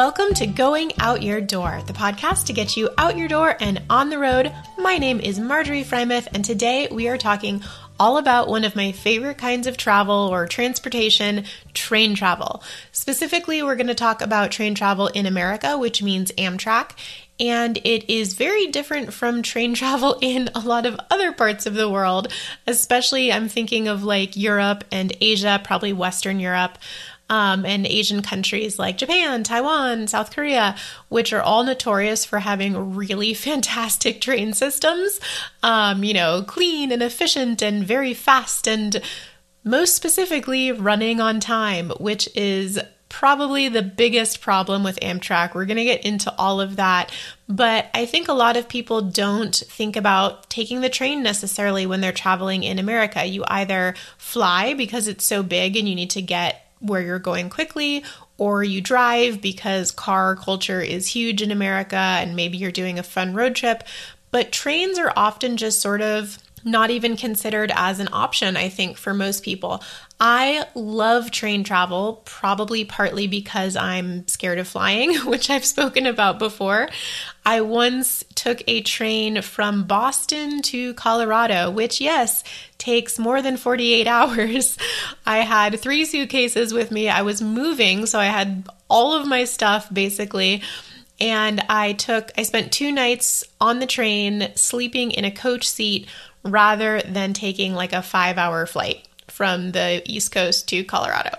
Welcome to Going Out Your Door, the podcast to get you out your door and on the road. My name is Marjorie Frymouth, and today we are talking all about one of my favorite kinds of travel or transportation train travel. Specifically, we're going to talk about train travel in America, which means Amtrak. And it is very different from train travel in a lot of other parts of the world, especially I'm thinking of like Europe and Asia, probably Western Europe um, and Asian countries like Japan, Taiwan, South Korea, which are all notorious for having really fantastic train systems, um, you know, clean and efficient and very fast and most specifically running on time, which is probably the biggest problem with Amtrak. We're going to get into all of that, but I think a lot of people don't think about taking the train necessarily when they're traveling in America. You either fly because it's so big and you need to get where you're going quickly, or you drive because car culture is huge in America and maybe you're doing a fun road trip. But trains are often just sort of not even considered as an option, I think, for most people. I love train travel, probably partly because I'm scared of flying, which I've spoken about before. I once took a train from Boston to Colorado, which, yes, takes more than 48 hours. I had three suitcases with me. I was moving, so I had all of my stuff basically. And I took, I spent two nights on the train sleeping in a coach seat rather than taking like a five hour flight from the East Coast to Colorado.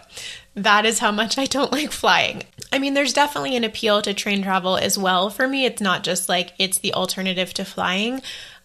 That is how much I don't like flying. I mean, there's definitely an appeal to train travel as well for me. It's not just like it's the alternative to flying.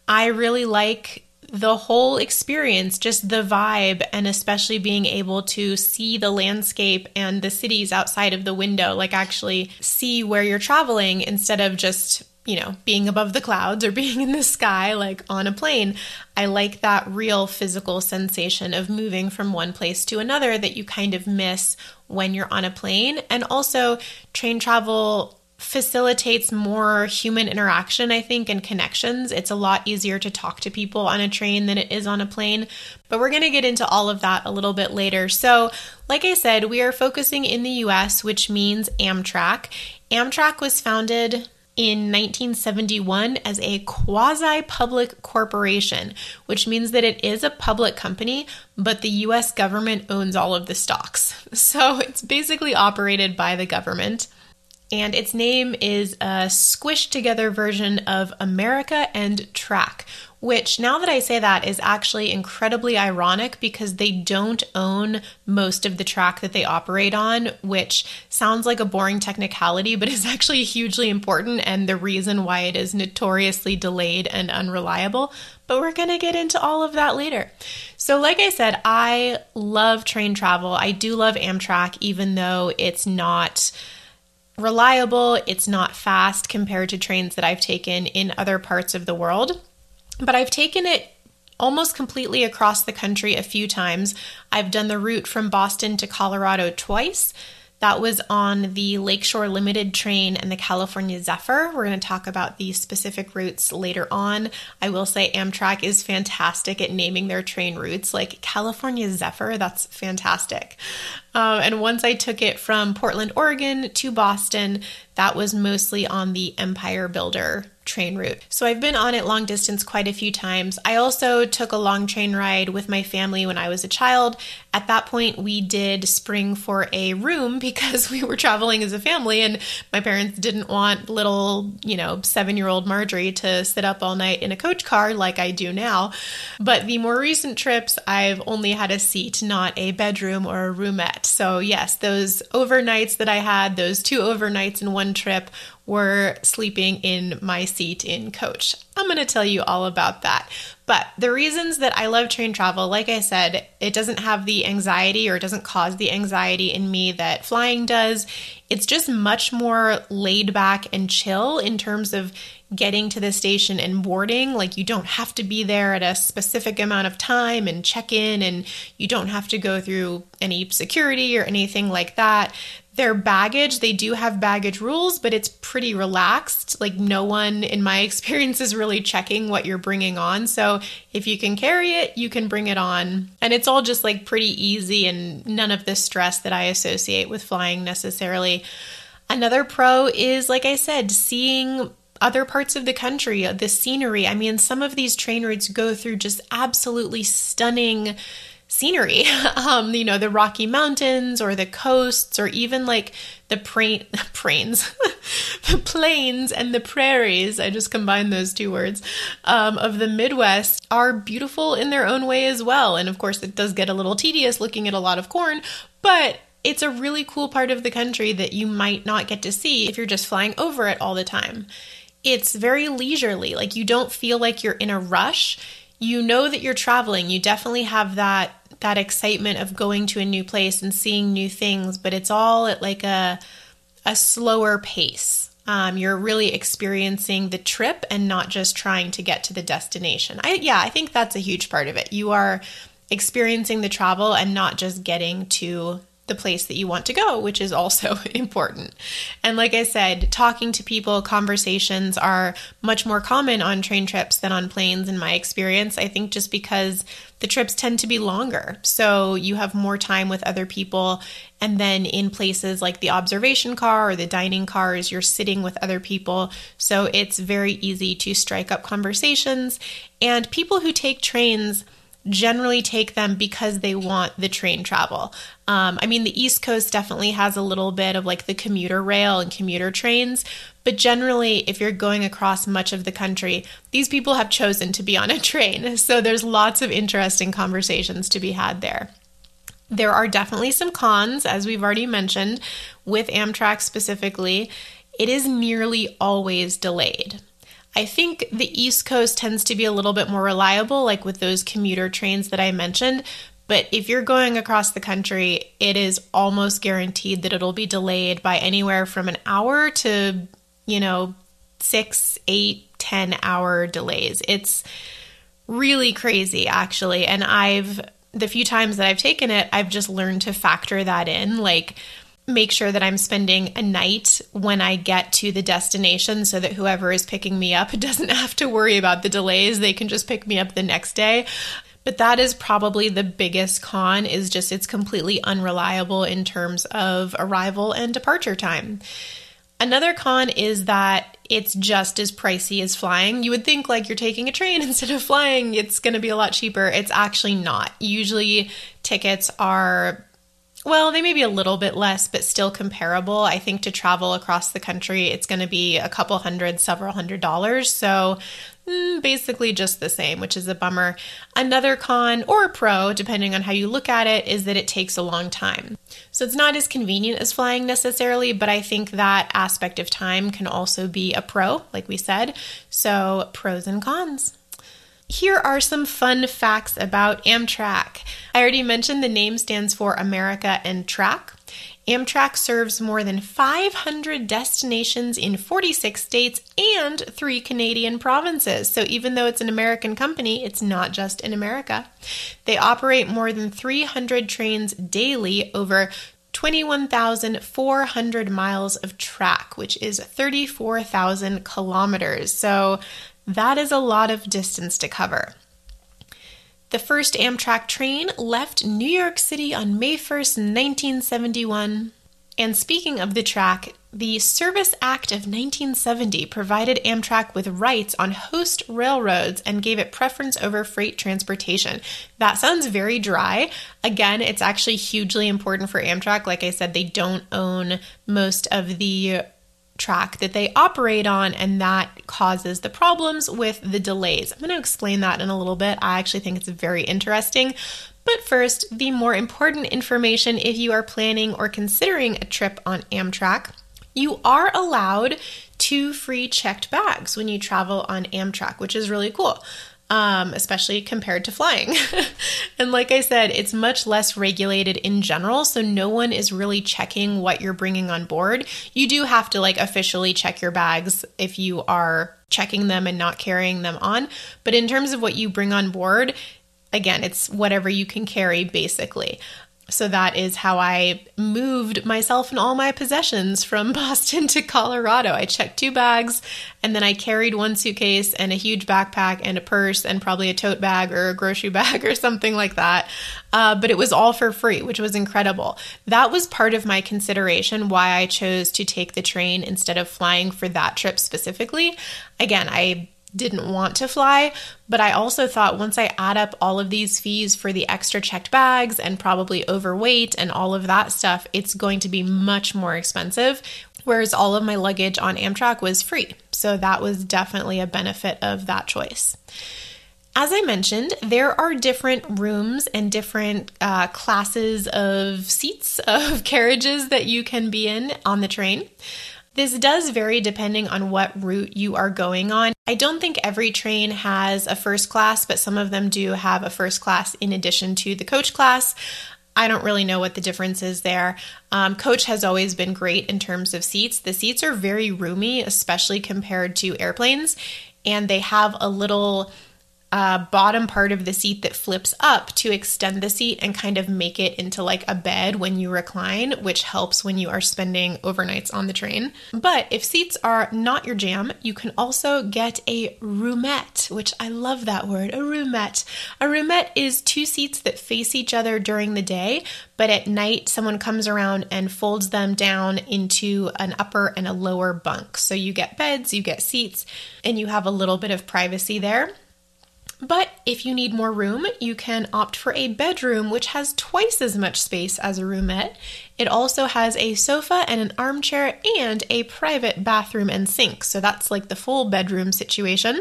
I really like the whole experience, just the vibe, and especially being able to see the landscape and the cities outside of the window, like actually see where you're traveling instead of just you know, being above the clouds or being in the sky, like on a plane. I like that real physical sensation of moving from one place to another that you kind of miss when you're on a plane. And also, train travel facilitates more human interaction, I think, and connections. It's a lot easier to talk to people on a train than it is on a plane. But we're going to get into all of that a little bit later. So, like I said, we are focusing in the US, which means Amtrak. Amtrak was founded in 1971 as a quasi public corporation, which means that it is a public company, but the US government owns all of the stocks. So it's basically operated by the government. And its name is a squished together version of America and Track, which now that I say that is actually incredibly ironic because they don't own most of the track that they operate on, which sounds like a boring technicality, but is actually hugely important and the reason why it is notoriously delayed and unreliable. But we're going to get into all of that later. So, like I said, I love train travel. I do love Amtrak, even though it's not reliable, it's not fast compared to trains that I've taken in other parts of the world. But I've taken it almost completely across the country a few times. I've done the route from Boston to Colorado twice. That was on the Lakeshore Limited train and the California Zephyr. We're going to talk about these specific routes later on. I will say Amtrak is fantastic at naming their train routes, like California Zephyr, that's fantastic. Um, and once I took it from Portland, Oregon to Boston, that was mostly on the Empire Builder train route. So I've been on it long distance quite a few times. I also took a long train ride with my family when I was a child. At that point, we did spring for a room because we were traveling as a family and my parents didn't want little, you know, seven year old Marjorie to sit up all night in a coach car like I do now. But the more recent trips, I've only had a seat, not a bedroom or a roomette. So, yes, those overnights that I had, those two overnights in one trip, were sleeping in my seat in coach. I'm going to tell you all about that. But the reasons that I love train travel, like I said, it doesn't have the anxiety or it doesn't cause the anxiety in me that flying does. It's just much more laid back and chill in terms of getting to the station and boarding. Like, you don't have to be there at a specific amount of time and check in, and you don't have to go through any security or anything like that their baggage, they do have baggage rules, but it's pretty relaxed. Like, no one in my experience is really checking what you're bringing on. So, if you can carry it, you can bring it on. And it's all just like pretty easy and none of the stress that I associate with flying necessarily. Another pro is, like I said, seeing other parts of the country, the scenery. I mean, some of these train routes go through just absolutely stunning scenery. Um, you know, the Rocky Mountains or the coasts or even like the pra- prains, the plains and the prairies. I just combined those two words um, of the Midwest are beautiful in their own way as well. And of course, it does get a little tedious looking at a lot of corn, but it's a really cool part of the country that you might not get to see if you're just flying over it all the time. It's very leisurely, like you don't feel like you're in a rush. You know that you're traveling. You definitely have that that excitement of going to a new place and seeing new things, but it's all at like a a slower pace. Um, you're really experiencing the trip and not just trying to get to the destination. I yeah, I think that's a huge part of it. You are experiencing the travel and not just getting to the place that you want to go, which is also important. And like I said, talking to people, conversations are much more common on train trips than on planes, in my experience. I think just because the trips tend to be longer. So you have more time with other people. And then in places like the observation car or the dining cars, you're sitting with other people. So it's very easy to strike up conversations. And people who take trains, generally take them because they want the train travel. Um, I mean, the East Coast definitely has a little bit of like the commuter rail and commuter trains, but generally, if you're going across much of the country, these people have chosen to be on a train. So there's lots of interesting conversations to be had there. There are definitely some cons, as we've already mentioned, with Amtrak specifically. It is nearly always delayed. I think the East Coast tends to be a little bit more reliable, like with those commuter trains that I mentioned. But if you're going across the country, it is almost guaranteed that it'll be delayed by anywhere from an hour to, you know, six, eight, ten hour delays. It's really crazy, actually. And I've, the few times that I've taken it, I've just learned to factor that in. Like, make sure that I'm spending a night when I get to the destination so that whoever is picking me up doesn't have to worry about the delays. They can just pick me up the next day. But that is probably the biggest con is just it's completely unreliable in terms of arrival and departure time. Another con is that it's just as pricey as flying. You would think like you're taking a train instead of flying, it's going to be a lot cheaper. It's actually not. Usually tickets are well, they may be a little bit less, but still comparable. I think to travel across the country, it's going to be a couple hundred, several hundred dollars. So mm, basically just the same, which is a bummer. Another con or pro, depending on how you look at it, is that it takes a long time. So it's not as convenient as flying necessarily, but I think that aspect of time can also be a pro, like we said. So pros and cons. Here are some fun facts about Amtrak. I already mentioned the name stands for America and Track. Amtrak serves more than 500 destinations in 46 states and three Canadian provinces. So, even though it's an American company, it's not just in America. They operate more than 300 trains daily over 21,400 miles of track, which is 34,000 kilometers. So, that is a lot of distance to cover. The first Amtrak train left New York City on May 1st, 1971. And speaking of the track, the Service Act of 1970 provided Amtrak with rights on host railroads and gave it preference over freight transportation. That sounds very dry. Again, it's actually hugely important for Amtrak. Like I said, they don't own most of the track that they operate on, and that causes the problems with the delays. I'm going to explain that in a little bit. I actually think it's very interesting. But first, the more important information if you are planning or considering a trip on Amtrak. You are allowed two free checked bags when you travel on Amtrak, which is really cool um, especially compared to flying. and like I said, it's much less regulated in general, so no one is really checking what you're bringing on board. You do have to like officially check your bags if you are checking them and not carrying them on, but in terms of what you bring on board, again, it's whatever you can carry basically. So that is how I moved myself and all my possessions from Boston to Colorado. I checked two bags and then I carried one suitcase and a huge backpack and a purse and probably a tote bag or a grocery bag or something like that. Uh, but it was all for free, which was incredible. That was part of my consideration why I chose to take the train instead of flying for that trip specifically. Again, I didn't want to fly, but I also thought once I add up all of these fees for the extra checked bags and probably overweight and all of that stuff, it's going to be much more expensive. Whereas all of my luggage on Amtrak was free. So that was definitely a benefit of that choice. As I mentioned, there are different rooms and different uh, classes of seats, of carriages that you can be in on the train. This does vary depending on what route you are going on. I don't think every train has a first class, but some of them do have a first class in addition to the coach class. I don't really know what the difference is there. Um, coach has always been great in terms of seats. The seats are very roomy, especially compared to airplanes, and they have a little uh, bottom part of the seat that flips up to extend the seat and kind of make it into like a bed when you recline, which helps when you are spending overnights on the train. But if seats are not your jam, you can also get a roomette, which I love that word, a roomette. A roomette is two seats that face each other during the day, but at night someone comes around and folds them down into an upper and a lower bunk. So you get beds, you get seats, and you have a little bit of privacy there. But if you need more room, you can opt for a bedroom, which has twice as much space as a roomette. It also has a sofa and an armchair and a private bathroom and sink, so that's like the full bedroom situation.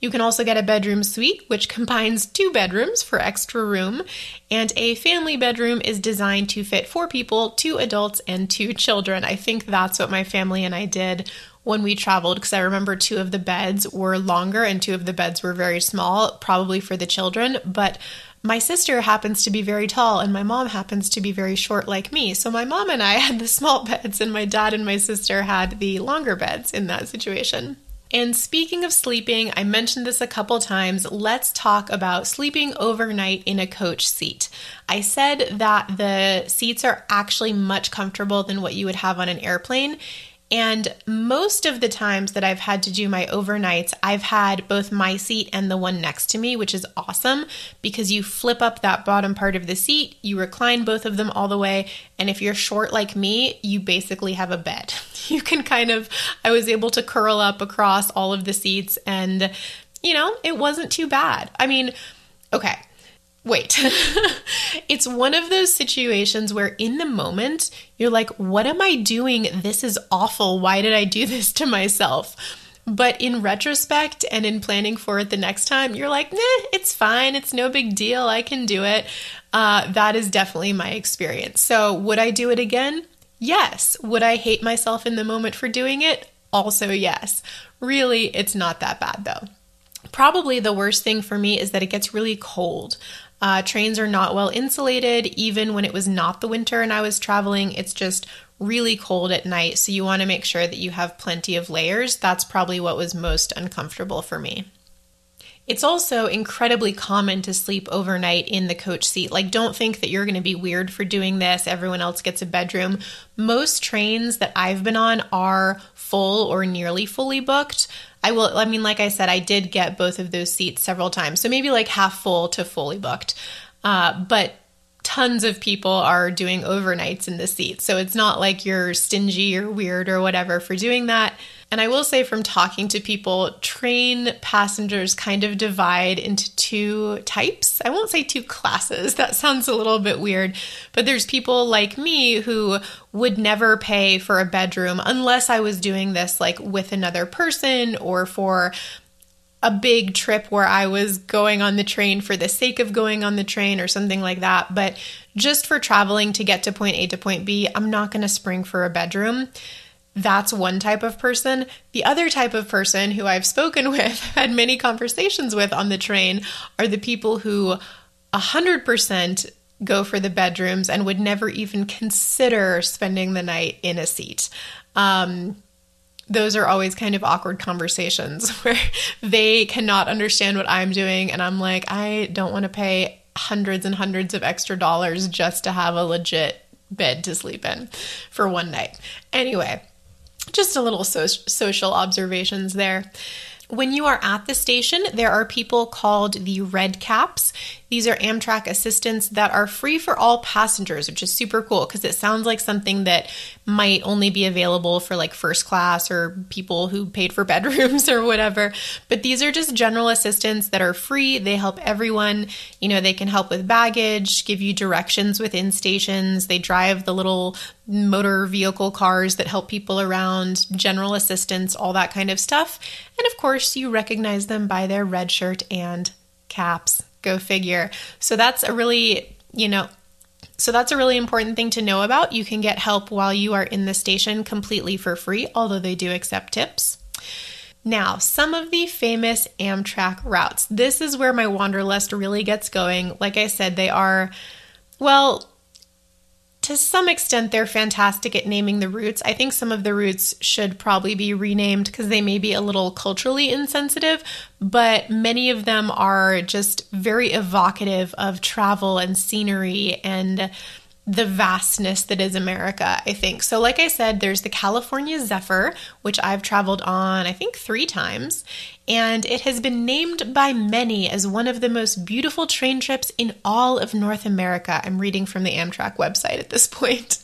You can also get a bedroom suite, which combines two bedrooms for extra room, and a family bedroom is designed to fit four people, two adults, and two children. I think that's what my family and I did when we traveled because I remember two of the beds were longer and two of the beds were very small, probably for the children. But my sister happens to be very tall and my mom happens to be very short like me. So my mom and I had the small beds, and my dad and my sister had the longer beds in that situation. And speaking of sleeping, I mentioned this a couple times. Let's talk about sleeping overnight in a coach seat. I said that the seats are actually much comfortable than what you would have on an airplane. And most of the times that I've had to do my overnights, I've had both my seat and the one next to me, which is awesome because you flip up that bottom part of the seat, you recline both of them all the way. And if you're short like me, you basically have a bed. You can kind of, I was able to curl up across all of the seats and, you know, it wasn't too bad. I mean, okay wait. it's one of those situations where in the moment you're like, what am I doing? This is awful. Why did I do this to myself? But in retrospect and in planning for it the next time, you're like, nah, it's fine. It's no big deal. I can do it. Uh, that is definitely my experience. So, would I do it again? Yes. Would I hate myself in the moment for doing it? Also, yes. Really, it's not that bad though. Probably the worst thing for me is that it gets really cold. Uh, trains are not well insulated, even when it was not the winter and I was traveling. It's just really cold at night, so you want to make sure that you have plenty of layers. That's probably what was most uncomfortable for me. It's also incredibly common to sleep overnight in the coach seat. Like, don't think that you're going to be weird for doing this. Everyone else gets a bedroom. Most trains that I've been on are full or nearly fully booked. I will, I mean, like I said, I did get both of those seats several times. So maybe like half full to fully booked. Uh, but tons of people are doing overnights in the seats. So it's not like you're stingy or weird or whatever for doing that. And I will say from talking to people, train passengers kind of divide into two types. I won't say two classes, that sounds a little bit weird, but there's people like me who would never pay for a bedroom unless I was doing this like with another person or for a big trip where I was going on the train for the sake of going on the train or something like that. But just for traveling to get to point A to point B, I'm not going to spring for a bedroom. That's one type of person. The other type of person who I've spoken with, had many conversations with on the train, are the people who 100% go for the bedrooms and would never even consider spending the night in a seat. Um, those are always kind of awkward conversations where they cannot understand what I'm doing, and I'm like, I don't want to pay hundreds and hundreds of extra dollars just to have a legit bed to sleep in for one night. Anyway, just a little so- social observations there. When you are at the station, there are people called the Red Caps. These are Amtrak assistants that are free for all passengers, which is super cool because it sounds like something that might only be available for like first class or people who paid for bedrooms or whatever. But these are just general assistants that are free. They help everyone. You know, they can help with baggage, give you directions within stations. They drive the little motor vehicle cars that help people around, general assistance, all that kind of stuff. And of course, you recognize them by their red shirt and caps. Go figure. So that's a really, you know, so that's a really important thing to know about. You can get help while you are in the station completely for free, although they do accept tips. Now, some of the famous Amtrak routes. This is where my wanderlust really gets going. Like I said, they are, well, to some extent, they're fantastic at naming the routes. I think some of the routes should probably be renamed because they may be a little culturally insensitive, but many of them are just very evocative of travel and scenery and the vastness that is America, I think. So, like I said, there's the California Zephyr, which I've traveled on, I think, three times, and it has been named by many as one of the most beautiful train trips in all of North America. I'm reading from the Amtrak website at this point.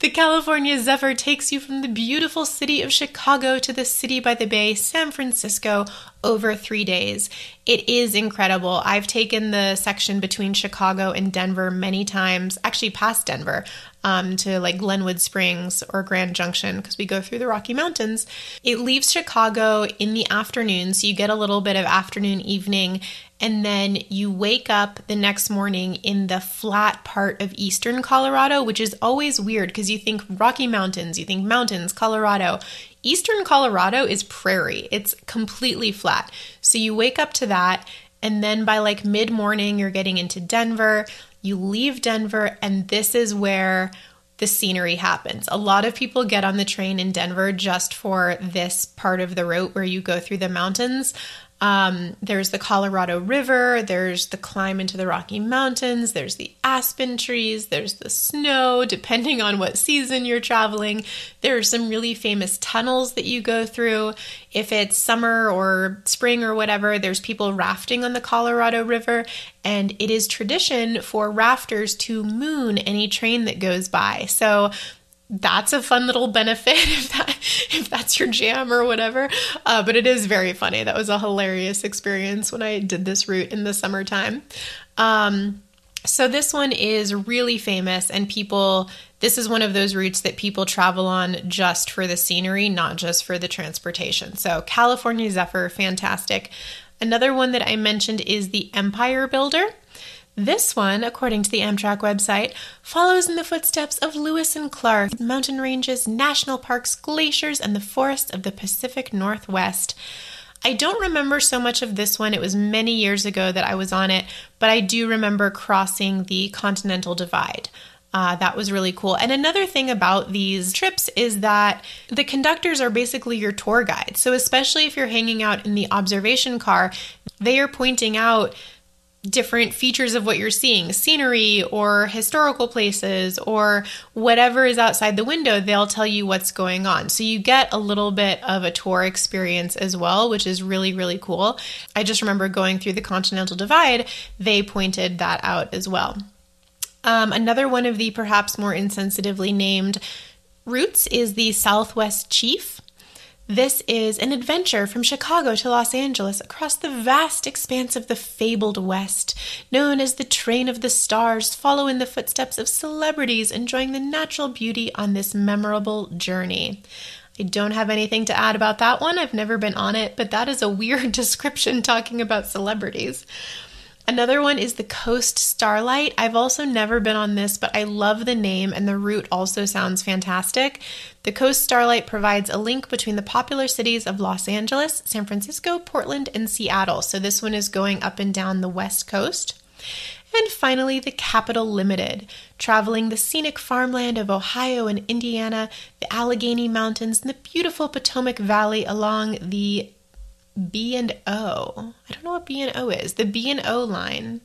The California Zephyr takes you from the beautiful city of Chicago to the city by the bay, San Francisco, over three days. It is incredible. I've taken the section between Chicago and Denver many times, actually past Denver, um, to like Glenwood Springs or Grand Junction because we go through the Rocky Mountains. It leaves Chicago in the afternoon, so you get a little bit of afternoon, evening, and then you wake up the next morning in the flat part of eastern Colorado, which is always weird because you think Rocky Mountains, you think mountains, Colorado. Eastern Colorado is prairie, it's completely flat. So you wake up to that, and then by like mid morning, you're getting into Denver. You leave Denver, and this is where the scenery happens. A lot of people get on the train in Denver just for this part of the route where you go through the mountains. Um, there's the Colorado River, there's the climb into the Rocky Mountains, there's the aspen trees, there's the snow, depending on what season you're traveling. There are some really famous tunnels that you go through. If it's summer or spring or whatever, there's people rafting on the Colorado River, and it is tradition for rafters to moon any train that goes by. So that's a fun little benefit if that if that's your jam or whatever. Uh, but it is very funny. That was a hilarious experience when I did this route in the summertime. Um, so this one is really famous, and people. This is one of those routes that people travel on just for the scenery, not just for the transportation. So California Zephyr, fantastic. Another one that I mentioned is the Empire Builder. This one, according to the Amtrak website, follows in the footsteps of Lewis and Clark, mountain ranges, national parks, glaciers, and the forests of the Pacific Northwest. I don't remember so much of this one. It was many years ago that I was on it, but I do remember crossing the Continental Divide. Uh, that was really cool. And another thing about these trips is that the conductors are basically your tour guide. So, especially if you're hanging out in the observation car, they are pointing out different features of what you're seeing scenery or historical places or whatever is outside the window they'll tell you what's going on. So you get a little bit of a tour experience as well which is really really cool. I just remember going through the continental divide they pointed that out as well. Um, another one of the perhaps more insensitively named routes is the southwest chief this is an adventure from Chicago to Los Angeles across the vast expanse of the fabled West, known as the Train of the Stars. Follow in the footsteps of celebrities enjoying the natural beauty on this memorable journey. I don't have anything to add about that one. I've never been on it, but that is a weird description talking about celebrities. Another one is the Coast Starlight. I've also never been on this, but I love the name and the route also sounds fantastic. The Coast Starlight provides a link between the popular cities of Los Angeles, San Francisco, Portland, and Seattle. So this one is going up and down the West Coast. And finally, the Capitol Limited, traveling the scenic farmland of Ohio and Indiana, the Allegheny Mountains, and the beautiful Potomac Valley along the B and O. I don't know what B and O is. The B and O line.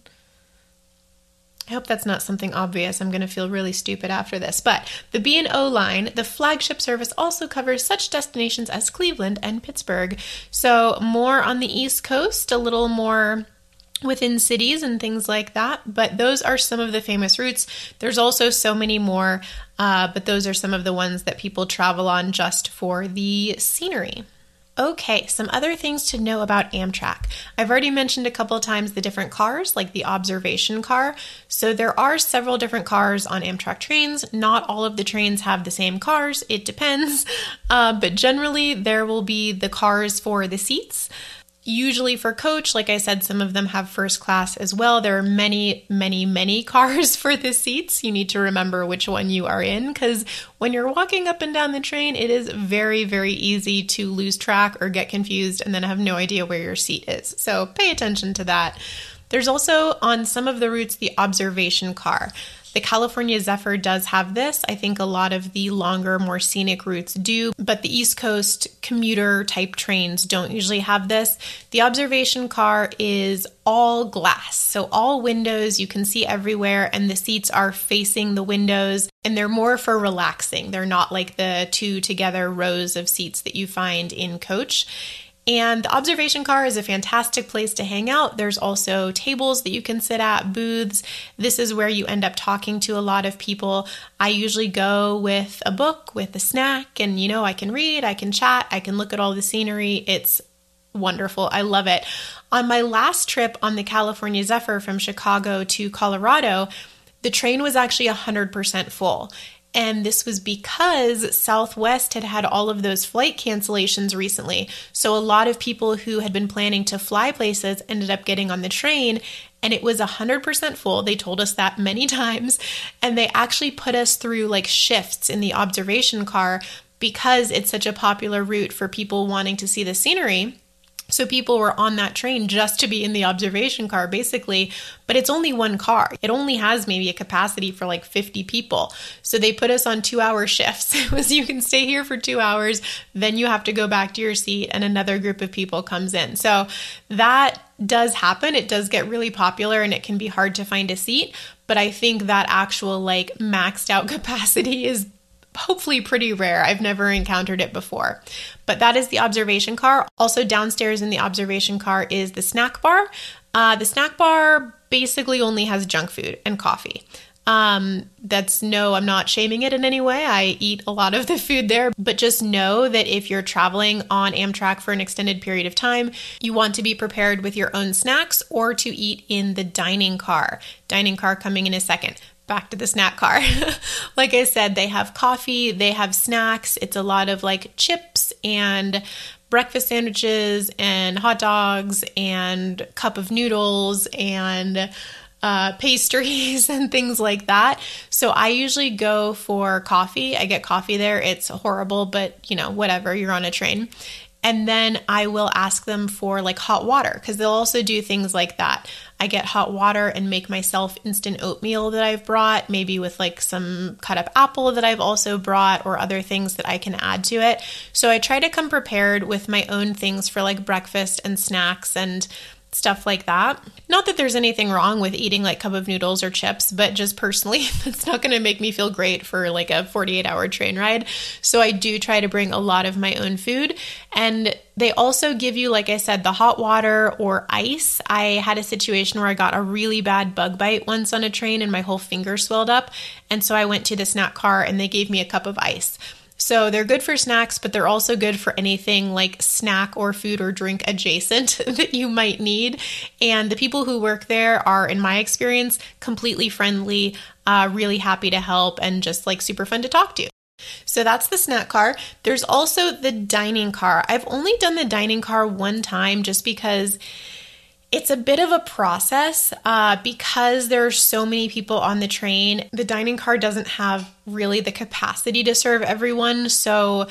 I hope that's not something obvious. I'm going to feel really stupid after this. But the B&O line, the flagship service also covers such destinations as Cleveland and Pittsburgh. So more on the East Coast, a little more within cities and things like that. But those are some of the famous routes. There's also so many more, uh, but those are some of the ones that people travel on just for the scenery. Okay, some other things to know about Amtrak. I've already mentioned a couple times the different cars, like the observation car. So there are several different cars on Amtrak trains. Not all of the trains have the same cars, it depends. Uh, but generally, there will be the cars for the seats. Usually for coach, like I said, some of them have first class as well. There are many, many, many cars for the seats. You need to remember which one you are in because when you're walking up and down the train, it is very, very easy to lose track or get confused and then have no idea where your seat is. So pay attention to that. There's also on some of the routes the observation car. The California Zephyr does have this. I think a lot of the longer, more scenic routes do, but the East Coast commuter type trains don't usually have this. The observation car is all glass, so all windows, you can see everywhere, and the seats are facing the windows, and they're more for relaxing. They're not like the two together rows of seats that you find in coach. And the observation car is a fantastic place to hang out. There's also tables that you can sit at, booths. This is where you end up talking to a lot of people. I usually go with a book, with a snack, and you know, I can read, I can chat, I can look at all the scenery. It's wonderful. I love it. On my last trip on the California Zephyr from Chicago to Colorado, the train was actually 100% full. And this was because Southwest had had all of those flight cancellations recently. So a lot of people who had been planning to fly places ended up getting on the train and it was 100% full. They told us that many times. And they actually put us through like shifts in the observation car because it's such a popular route for people wanting to see the scenery. So people were on that train just to be in the observation car, basically, but it's only one car. It only has maybe a capacity for like 50 people. So they put us on two hour shifts. It was you can stay here for two hours, then you have to go back to your seat, and another group of people comes in. So that does happen. It does get really popular and it can be hard to find a seat. But I think that actual like maxed out capacity is hopefully pretty rare. I've never encountered it before. But that is the observation car. Also, downstairs in the observation car is the snack bar. Uh, the snack bar basically only has junk food and coffee. Um, that's no, I'm not shaming it in any way. I eat a lot of the food there, but just know that if you're traveling on Amtrak for an extended period of time, you want to be prepared with your own snacks or to eat in the dining car. Dining car coming in a second back to the snack car. like I said, they have coffee, they have snacks. It's a lot of like chips and breakfast sandwiches and hot dogs and cup of noodles and uh, pastries and things like that. So I usually go for coffee. I get coffee there. It's horrible, but you know, whatever, you're on a train. And then I will ask them for like hot water because they'll also do things like that. I get hot water and make myself instant oatmeal that I've brought, maybe with like some cut up apple that I've also brought or other things that I can add to it. So I try to come prepared with my own things for like breakfast and snacks and stuff like that. Not that there's anything wrong with eating like a cup of noodles or chips, but just personally, that's not going to make me feel great for like a 48 hour train ride. So I do try to bring a lot of my own food. And they also give you, like I said, the hot water or ice. I had a situation where I got a really bad bug bite once on a train and my whole finger swelled up. And so I went to the snack car and they gave me a cup of ice. So they're good for snacks, but they're also good for anything like snack or food or drink adjacent that you might need. And the people who work there are, in my experience, completely friendly, uh, really happy to help, and just like super fun to talk to. So that's the snack car. There's also the dining car. I've only done the dining car one time just because it's a bit of a process uh, because there are so many people on the train. The dining car doesn't have really the capacity to serve everyone. So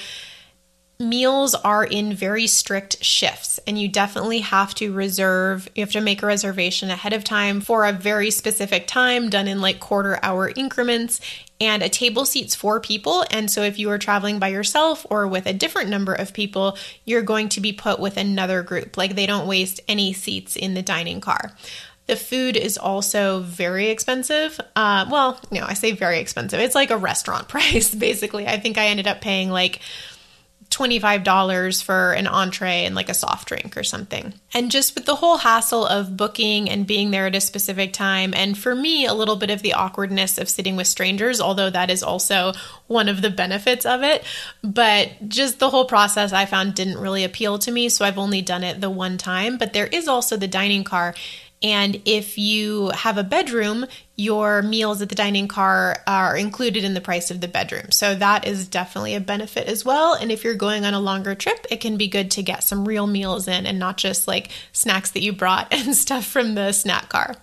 meals are in very strict shifts and you definitely have to reserve you have to make a reservation ahead of time for a very specific time done in like quarter hour increments and a table seats four people and so if you are traveling by yourself or with a different number of people you're going to be put with another group like they don't waste any seats in the dining car The food is also very expensive. Uh, well, no, I say very expensive. It's like a restaurant price, basically. I think I ended up paying like $25 for an entree and like a soft drink or something. And just with the whole hassle of booking and being there at a specific time, and for me, a little bit of the awkwardness of sitting with strangers, although that is also one of the benefits of it. But just the whole process I found didn't really appeal to me, so I've only done it the one time. But there is also the dining car. And if you have a bedroom, your meals at the dining car are included in the price of the bedroom. So that is definitely a benefit as well. And if you're going on a longer trip, it can be good to get some real meals in and not just like snacks that you brought and stuff from the snack car.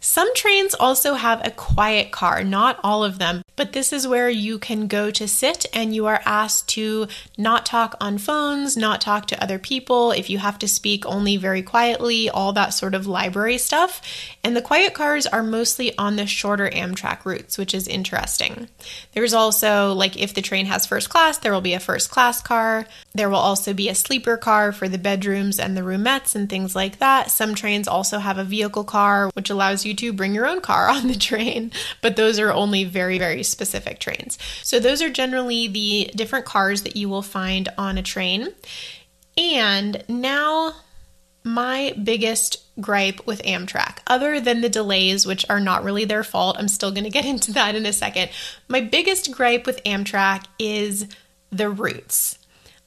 Some trains also have a quiet car, not all of them, but this is where you can go to sit and you are asked to not talk on phones, not talk to other people, if you have to speak only very quietly, all that sort of library stuff. And the quiet cars are mostly on the shorter Amtrak routes, which is interesting. There's also, like, if the train has first class, there will be a first class car. There will also be a sleeper car for the bedrooms and the roomettes and things like that. Some trains also have a vehicle car, which allows you to bring your own car on the train, but those are only very, very specific trains. So, those are generally the different cars that you will find on a train. And now, my biggest gripe with Amtrak, other than the delays, which are not really their fault, I'm still going to get into that in a second. My biggest gripe with Amtrak is the routes.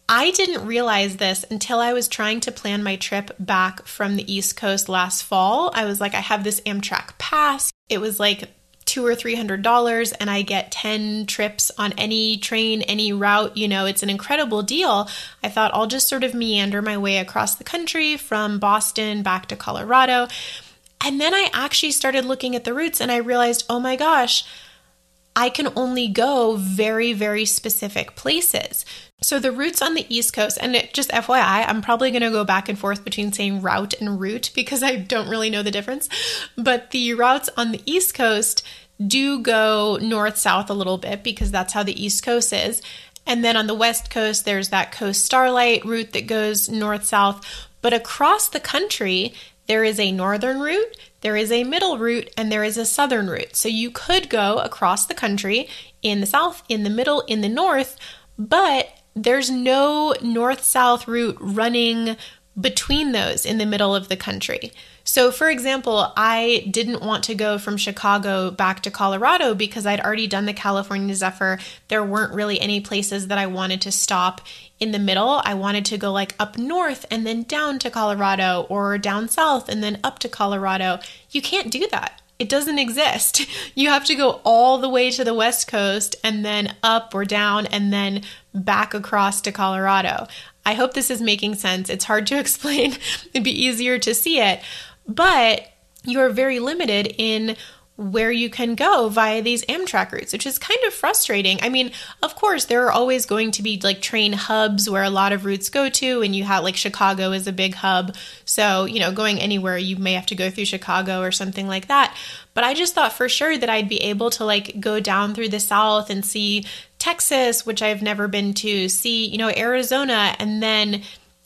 I didn't realize this until I was trying to plan my trip back from the East Coast last fall. I was like, I have this Amtrak pass. It was like two or three hundred dollars and I get 10 trips on any train, any route, you know, it's an incredible deal. I thought I'll just sort of meander my way across the country from Boston back to Colorado. And then I actually started looking at the routes and I realized, oh my gosh, I can only go very, very specific places. So the routes on the East Coast, and it, just FYI, I'm probably going to go back and forth between saying route and route because I don't really know the difference. But the routes on the East Coast do go north south a little bit because that's how the East Coast is. And then on the West Coast, there's that Coast Starlight route that goes north south. But across the country, there is a northern route, there is a middle route, and there is a southern route. So you could go across the country in the south, in the middle, in the north, but there's no north south route running between those in the middle of the country. So, for example, I didn't want to go from Chicago back to Colorado because I'd already done the California Zephyr. There weren't really any places that I wanted to stop in the middle. I wanted to go like up north and then down to Colorado or down south and then up to Colorado. You can't do that. It doesn't exist. You have to go all the way to the West Coast and then up or down and then back across to Colorado. I hope this is making sense. It's hard to explain, it'd be easier to see it, but you are very limited in where you can go via these Amtrak routes, which is kind of frustrating. I mean, of course, there are always going to be like train hubs where a lot of routes go to, and you have like Chicago is a big hub. So, you know, going anywhere, you may have to go through Chicago or something like that. But I just thought for sure that I'd be able to like go down through the South and see Texas, which I've never been to, see, you know, Arizona, and then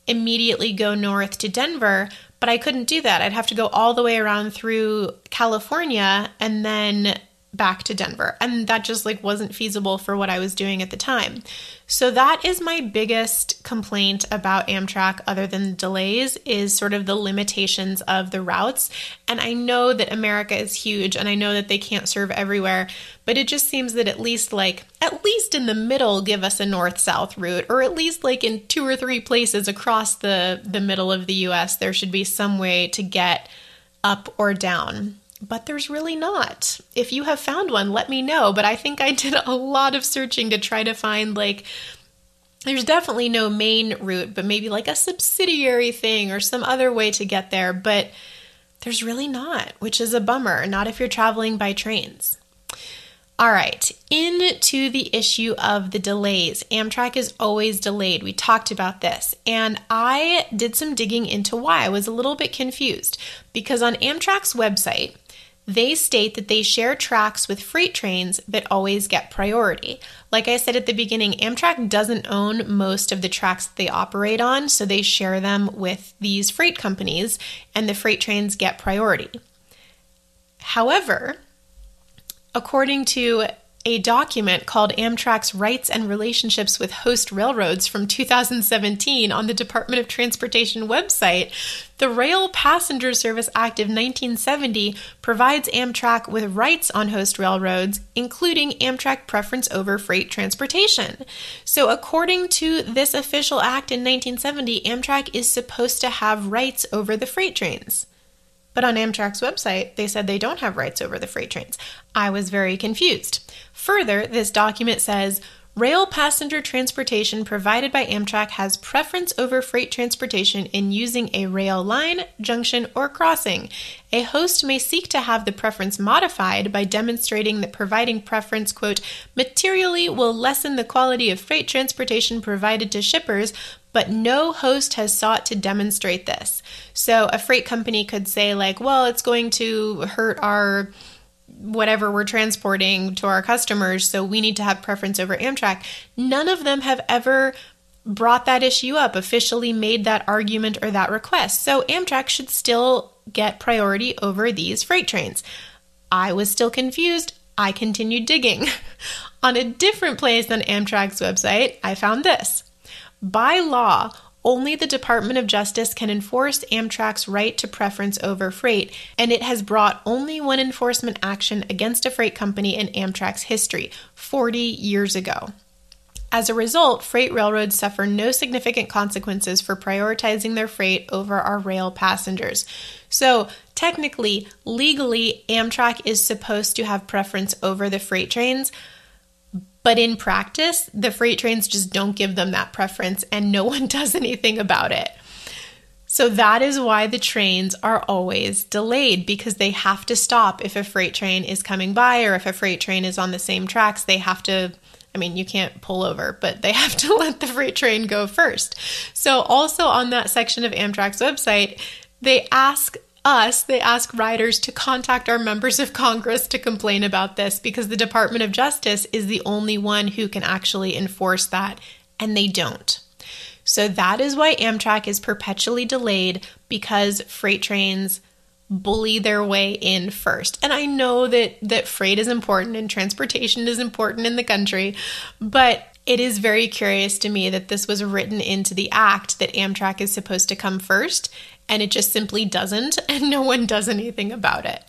immediately go north to Denver but I couldn't do that. I'd have to go all the way around through California and then back to Denver. And that just like wasn't feasible for what I was doing at the time. So that is my biggest complaint about Amtrak other than delays is sort of the limitations of the routes. And I know that America is huge and I know that they can't serve everywhere, but it just seems that at least like at least in the middle give us a north-south route or at least like in two or three places across the the middle of the US there should be some way to get up or down but there's really not. If you have found one, let me know. But I think I did a lot of searching to try to find like there's definitely no main route, but maybe like a subsidiary thing or some other way to get there, but there's really not, which is a bummer, not if you're traveling by trains. All right, into the issue of the delays. Amtrak is always delayed. We talked about this, and I did some digging into why. I was a little bit confused because on Amtrak's website, they state that they share tracks with freight trains that always get priority. Like I said at the beginning, Amtrak doesn't own most of the tracks that they operate on, so they share them with these freight companies, and the freight trains get priority. However, according to a document called Amtrak's Rights and Relationships with Host Railroads from 2017 on the Department of Transportation website, the Rail Passenger Service Act of 1970 provides Amtrak with rights on host railroads, including Amtrak preference over freight transportation. So, according to this official act in 1970, Amtrak is supposed to have rights over the freight trains. But on Amtrak's website, they said they don't have rights over the freight trains. I was very confused. Further, this document says rail passenger transportation provided by Amtrak has preference over freight transportation in using a rail line, junction, or crossing. A host may seek to have the preference modified by demonstrating that providing preference, quote, materially will lessen the quality of freight transportation provided to shippers but no host has sought to demonstrate this. So a freight company could say, like, well, it's going to hurt our whatever we're transporting to our customers, so we need to have preference over Amtrak. None of them have ever brought that issue up, officially made that argument or that request. So Amtrak should still get priority over these freight trains. I was still confused. I continued digging. On a different place than Amtrak's website, I found this. By law, only the Department of Justice can enforce Amtrak's right to preference over freight, and it has brought only one enforcement action against a freight company in Amtrak's history 40 years ago. As a result, freight railroads suffer no significant consequences for prioritizing their freight over our rail passengers. So, technically, legally, Amtrak is supposed to have preference over the freight trains, but in practice, the freight trains just don't give them that preference and no one does anything about it. So that is why the trains are always delayed because they have to stop if a freight train is coming by or if a freight train is on the same tracks, they have to I mean, you can't pull over, but they have to let the freight train go first. So, also on that section of Amtrak's website, they ask us, they ask riders to contact our members of Congress to complain about this because the Department of Justice is the only one who can actually enforce that, and they don't. So that is why Amtrak is perpetually delayed because freight trains bully their way in first. And I know that that freight is important and transportation is important in the country, but it is very curious to me that this was written into the act that Amtrak is supposed to come first and it just simply doesn't, and no one does anything about it.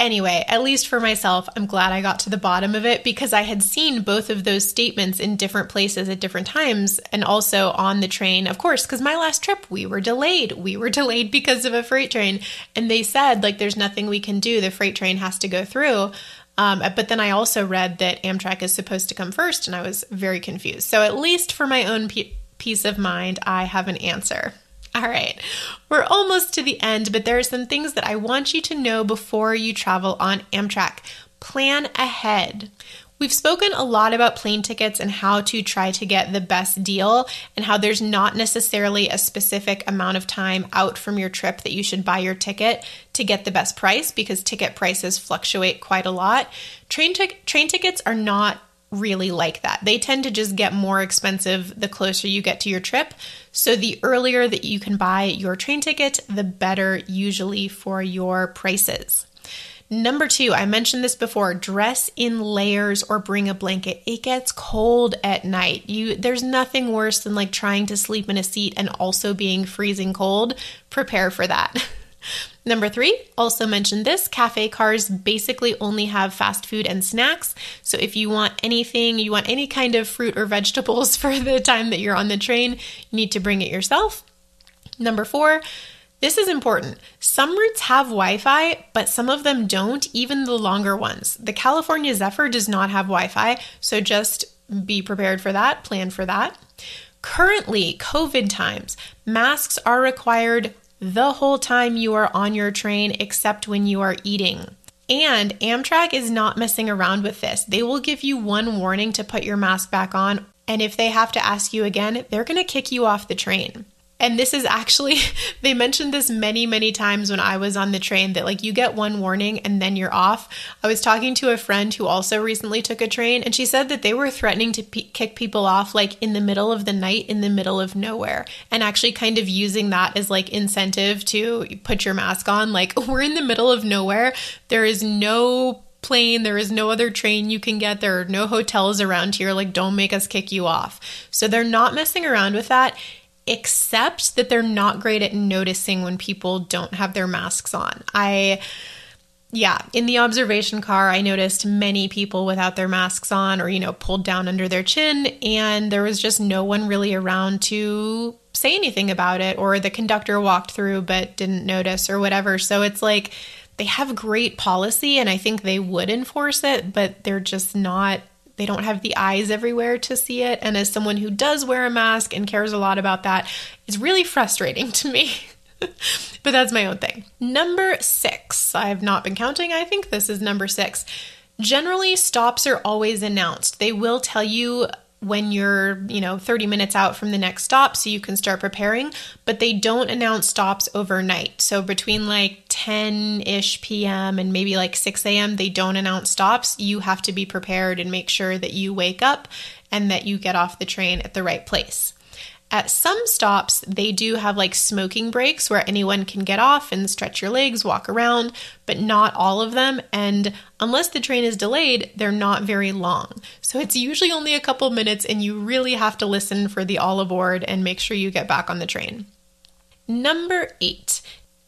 Anyway, at least for myself, I'm glad I got to the bottom of it because I had seen both of those statements in different places at different times and also on the train, of course, because my last trip we were delayed. We were delayed because of a freight train. And they said, like, there's nothing we can do. The freight train has to go through. Um, but then I also read that Amtrak is supposed to come first, and I was very confused. So, at least for my own pe- peace of mind, I have an answer. All right, we're almost to the end, but there are some things that I want you to know before you travel on Amtrak. Plan ahead. We've spoken a lot about plane tickets and how to try to get the best deal, and how there's not necessarily a specific amount of time out from your trip that you should buy your ticket to get the best price because ticket prices fluctuate quite a lot. Train, t- train tickets are not really like that. They tend to just get more expensive the closer you get to your trip. So, the earlier that you can buy your train ticket, the better usually for your prices. Number two, I mentioned this before, dress in layers or bring a blanket. It gets cold at night. You there's nothing worse than like trying to sleep in a seat and also being freezing cold. Prepare for that. Number three, also mentioned this cafe cars basically only have fast food and snacks. So if you want anything, you want any kind of fruit or vegetables for the time that you're on the train, you need to bring it yourself. Number four, this is important. Some routes have Wi Fi, but some of them don't, even the longer ones. The California Zephyr does not have Wi Fi, so just be prepared for that, plan for that. Currently, COVID times, masks are required the whole time you are on your train except when you are eating. And Amtrak is not messing around with this. They will give you one warning to put your mask back on, and if they have to ask you again, they're to kick you off the train. And this is actually, they mentioned this many, many times when I was on the train that like you get one warning and then you're off. I was talking to a friend who also recently took a train and she said that they were threatening to kick people off like in the middle of the night in the middle of nowhere and actually kind of using that as like incentive to put your mask on. Like, we're in the middle of nowhere. There is no plane. There is no other train you can get. There are no hotels around here. Like, don't make us kick you off. So they're not messing around with that, except that they're not great at noticing when people don't have their masks on. I. Yeah, in the observation car, I noticed many people without their masks on or, you know, pulled down under their chin, and there was just no one really around to say anything about it, or the conductor walked through but didn't notice or whatever. So it's like, they have great policy and I think they would enforce it, but they're just not they don't have the eyes everywhere to see it. And as someone who does wear a mask and cares a lot about that, it's really frustrating to me. but that's my own thing. Number six, I have not been counting. I think this is number six. Generally, stops are always announced. They will tell you when you're, you know, 30 minutes out from the next stop so you can start preparing, but they don't announce stops overnight. So between like 10 ish p.m. and maybe like 6 a.m., they don't announce stops. You have to be prepared and make sure that you wake up and that you get off the train at the right place. At some stops, they do have like smoking breaks where anyone can get off and stretch your legs, walk around, but not all of them. And unless the train is delayed, they're not very long. So it's usually only a couple minutes, and you really have to listen for the all aboard and make sure you get back on the train. Number eight,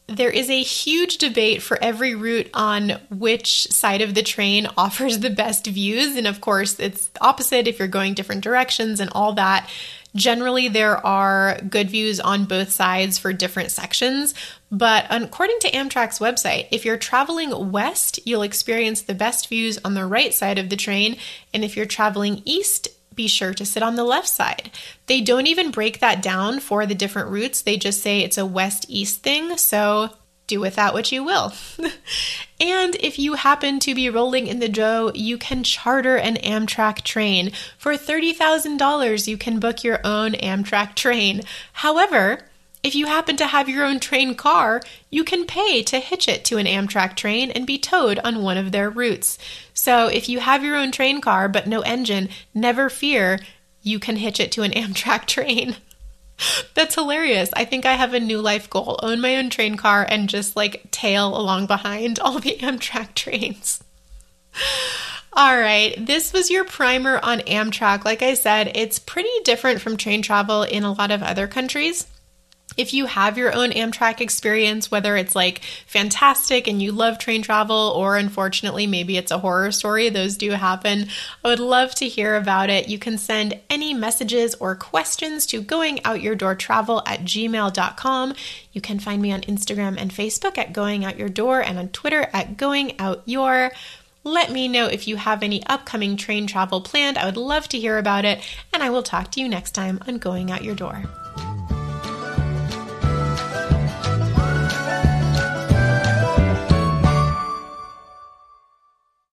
there is a huge debate for every route on which side of the train offers the best views. And of course, it's opposite if you're going different directions and all that. Generally, there are good views on both sides for different sections, but according to Amtrak's website, if you're traveling west, you'll experience the best views on the right side of the train, and if you're traveling east, be sure to sit on the left side. They don't even break that down for the different routes, they just say it's a west east thing, so do with that what you will. and if you happen to be rolling in the dough, you can charter an Amtrak train. For $30,000, you can book your own Amtrak train. However, if you happen to have your own train car, you can pay to hitch it to an Amtrak train and be towed on one of their routes. So if you have your own train car but no engine, never fear, you can hitch it to an Amtrak train. That's hilarious. I think I have a new life goal own my own train car and just like tail along behind all the Amtrak trains. All right, this was your primer on Amtrak. Like I said, it's pretty different from train travel in a lot of other countries if you have your own Amtrak experience, whether it's like fantastic and you love train travel, or unfortunately, maybe it's a horror story, those do happen, I would love to hear about it. You can send any messages or questions to goingoutyourdoortravel at gmail.com. You can find me on Instagram and Facebook at Going Out Your Door and on Twitter at Going Out Your. Let me know if you have any upcoming train travel planned. I would love to hear about it, and I will talk to you next time on Going Out Your Door.